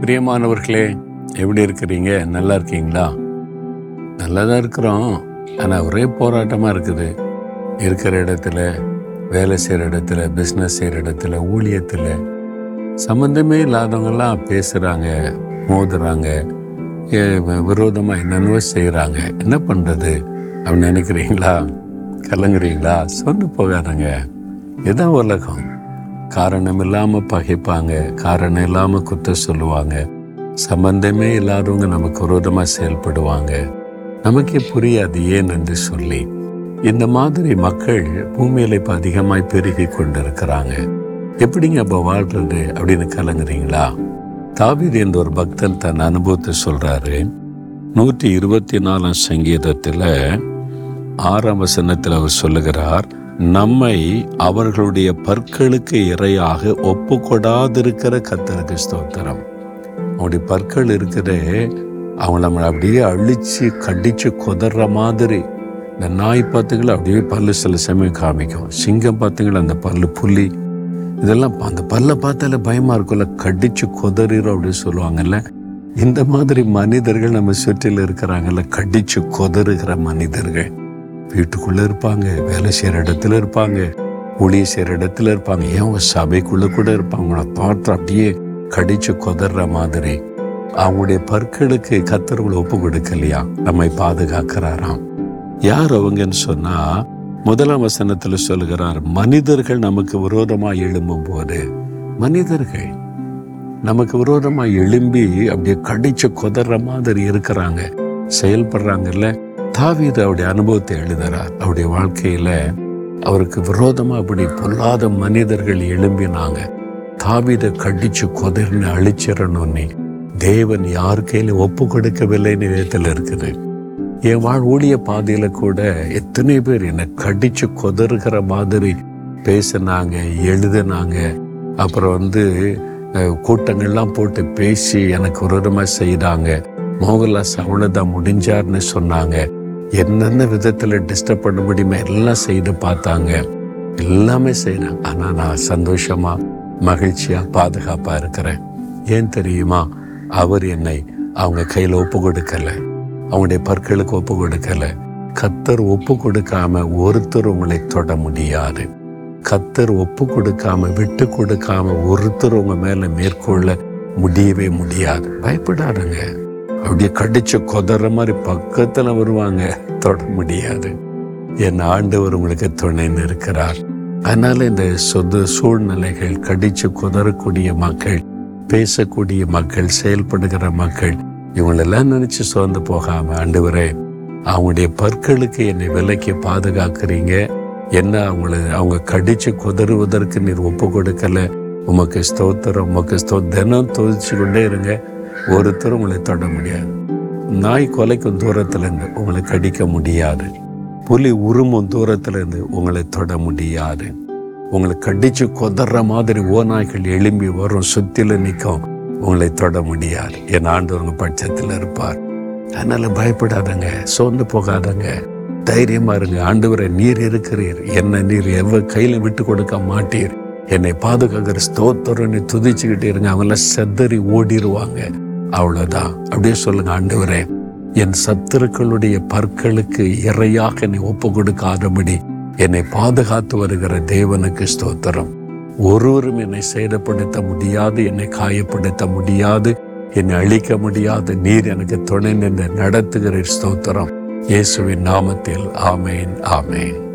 பிரியமானவர்களே எப்படி இருக்கிறீங்க? நல்லா இருக்கீங்களா? நல்லா தான் இருக்கிறோம். ஆனால் ஒரே போராட்டமாக இருக்குது. இருக்கிற இடத்துல வேலை செய்கிற இடத்துல பிஸ்னஸ் செய்கிற இடத்துல ஊழியத்தில் சம்மந்தமே இல்லாதவங்கெல்லாம் பேசுகிறாங்க மோதுறாங்க விரோதமாக என்னென்னவோ செய்கிறாங்க என்ன பண்ணுறது அப்படின்னு நினைக்கிறீங்களா? கலங்குறீங்களா? சொந்து போகாதங்க. இதுதான் உலகம். காரணம் இல்லாமல் பகைப்பாங்க காரணம் இல்லாமல் குத்த சொல்லுவாங்க. சம்பந்தமே இல்லாதவங்க நமக்கு விரோதமாக செயல்படுவாங்க. நமக்கே புரியாது ஏன் என்று சொல்லி. இந்த மாதிரி மக்கள் பூமியில இப்போ அதிகமாய் பெருகி கொண்டிருக்கிறாங்க. எப்படிங்க அப்போ வாழ்றது அப்படின்னு கலங்குறீங்களா? தாவீது என்ற ஒரு பக்தன் தன் அனுபவத்தை சொல்றாரு. நூற்றி இருபத்தி நாலாம் சங்கீதத்தில் ஆறாம் வசனத்தில் அவர் சொல்லுகிறார் நம்மை அவர்களுடைய பற்களுக்கு இரையாக ஒப்பு கொடாதிருக்கிற கத்தருக்கு ஸ்தோத்திரம். அவனுடைய பற்கள் இருக்கிற அவங்கள நம்மளை அப்படியே அழிச்சு கடிச்சு கொதர்ற மாதிரி. இந்த நாய் பார்த்துங்களா அப்படியே பல்லு சில சமயம் காமிக்கும். சிங்கம் பார்த்துங்களா அந்த பல்லு புலி. இதெல்லாம் அந்த பல்ல பார்த்தால பயமா இருக்கும்ல கடிச்சு கொதறிடும் அப்படின்னு சொல்லுவாங்கல்ல. இந்த மாதிரி மனிதர்கள் நம்ம சுற்றில இருக்கிறாங்கல்ல கடிச்சு கொதறுகிற மனிதர்கள். வீட்டுக்குள்ள இருப்பாங்க வேலை செய்யற இடத்துல இருப்பாங்க ஒளி செய்யற இடத்துல இருப்பாங்க. ஏன் சபைக்குள்ளே சபைக்குள்ள கூட இருப்பாங்க? உங்களை பார்த்து அப்படியே கடிச்சு கொதற மாதிரி. அவங்களுடைய பற்களுக்கு கத்தர்களை ஒப்பு கொடுக்கலையா? நம்மை பாதுகாக்கிறாராம். யார் அவங்கன்னு சொன்னா முதலாம் வசனத்தில் சொல்லுகிறார் மனிதர்கள் நமக்கு விரோதமா எழும்பும் போது மனிதர்கள் நமக்கு விரோதமா எழும்பி அப்படியே கடிச்சு கொதற மாதிரி இருக்கிறாங்க. செயல்படுறாங்கல்ல? தாவீது அவருடைய அனுபவத்தை எழுதுகிறார் அவருடைய வாழ்க்கையில் அவருக்கு விரோதமாக அப்படி பொல்லாத மனிதர்கள் எழும்பினாங்க. தாவீதை கடிச்சு கொதர்னு அழிச்சிடணும்னு தேவன் யார் கையில ஒப்பு கொடுக்கவில்லைன்னு விதத்தில் இருக்குது. என் வாழ் ஊழிய பாதையில கூட எத்தனை பேர் என்னை கடிச்சு கொதறுகிற மாதிரி பேசினாங்க எழுதுனாங்க. அப்புறம் வந்து கூட்டங்கள்லாம் போட்டு பேசி எனக்கு விரோதமாக செய்தாங்க. மோகன்லாஸ் அவ்வளோதான் முடிஞ்சார்னு சொன்னாங்க. என்னென்ன விதத்தில் டிஸ்டர்ப் பண்ண முடியுமோ எல்லாம் செய்து பார்த்தாங்க. எல்லாமே செய்கிறாங்க ஆனால் நான் சந்தோஷமாக மகிழ்ச்சியாக பாதுகாப்பாக இருக்கிறேன். ஏன் தெரியுமா? அவர் என்னை அவங்க கையில் ஒப்பு கொடுக்கலை. அவங்களுடைய பற்களுக்கு ஒப்பு கொடுக்கலை. கத்தர் ஒப்பு கொடுக்காம ஒருத்தர் உங்களை தொட முடியாது. கத்தர் ஒப்பு கொடுக்காம விட்டு கொடுக்காம ஒருத்தர் உங்க மேல மேற்கொள்ள முடியவே முடியாது. பயப்படாதுங்க. அப்படியே கடிச்சு கொதற மாதிரி பக்கத்துல வருவாங்க. தொட முடியாது. என் ஆண்டவர் உங்களுக்கு துணைன்னு இருக்கிறார் அதனால இந்த சொந்த சூழ்நிலைகள் கடிச்சு குதறக்கூடிய மக்கள் பேசக்கூடிய மக்கள் செயல்படுகிற மக்கள் இவங்களெல்லாம் நினைச்சு சோர்ந்து போகாம ஆண்டவரே அவங்களுடைய பற்களுக்கு என்னை விலைக்கு பாதுகாக்கிறீங்க. என்ன அவங்கள அவங்க கடிச்சு குதறுவதற்கு நீர் ஒப்பு கொடுக்கல. உமக்கு ஸ்தோத்திரம் உமக்கு ஸ்தோ தினம் தொதிச்சு கொண்டே இருங்க. ஒருத்தரும் உங்களை தொட முடியாது. நாய் கொலைக்கும் தூரத்திலிருந்து உங்களை கடிக்க முடியாது. புலி உருமும் தூரத்துல இருந்து உங்களை தொட முடியாது. உங்களை கடிச்சு கொதற மாதிரி ஓநாய்கள் எழும்பி வரும் சுத்தில நிற்கும் உங்களை தொட முடியாது. என் ஆண்டவங்க பட்சத்தில் இருப்பார். அதனால பயப்படாதங்க சோர்ந்து போகாதங்க. தைரியமா இருங்க. ஆண்டவரை நீர் இருக்கிறீர். என்ன நீர் எவ்வளவு கையில விட்டு கொடுக்க மாட்டீர். என்னை பாதுகாக்கிற ஸ்தோத்திரனை துதிச்சுக்கிட்டே இருங்க. அவங்களாம் செதறி ஓடிடுவாங்க அவ்வளவுதான். அப்படியே சொல்லுங்க ஆண்டவரே என் சத்துருக்களுடைய பற்களுக்கு இறையாக என்னை ஒப்பு கொடுக்காதபடி என்னை பாதுகாத்து வருகிற தேவனுக்கு ஸ்தோத்திரம். ஒருவரும் என்னை சேதப்படுத்த முடியாது என்னை காயப்படுத்த முடியாது என்னை அழிக்க முடியாது. நீர் எனக்கு துணை நின்று நடத்துகிற ஸ்தோத்திரம். இயேசுவின் நாமத்தில் ஆமேன் ஆமேன்.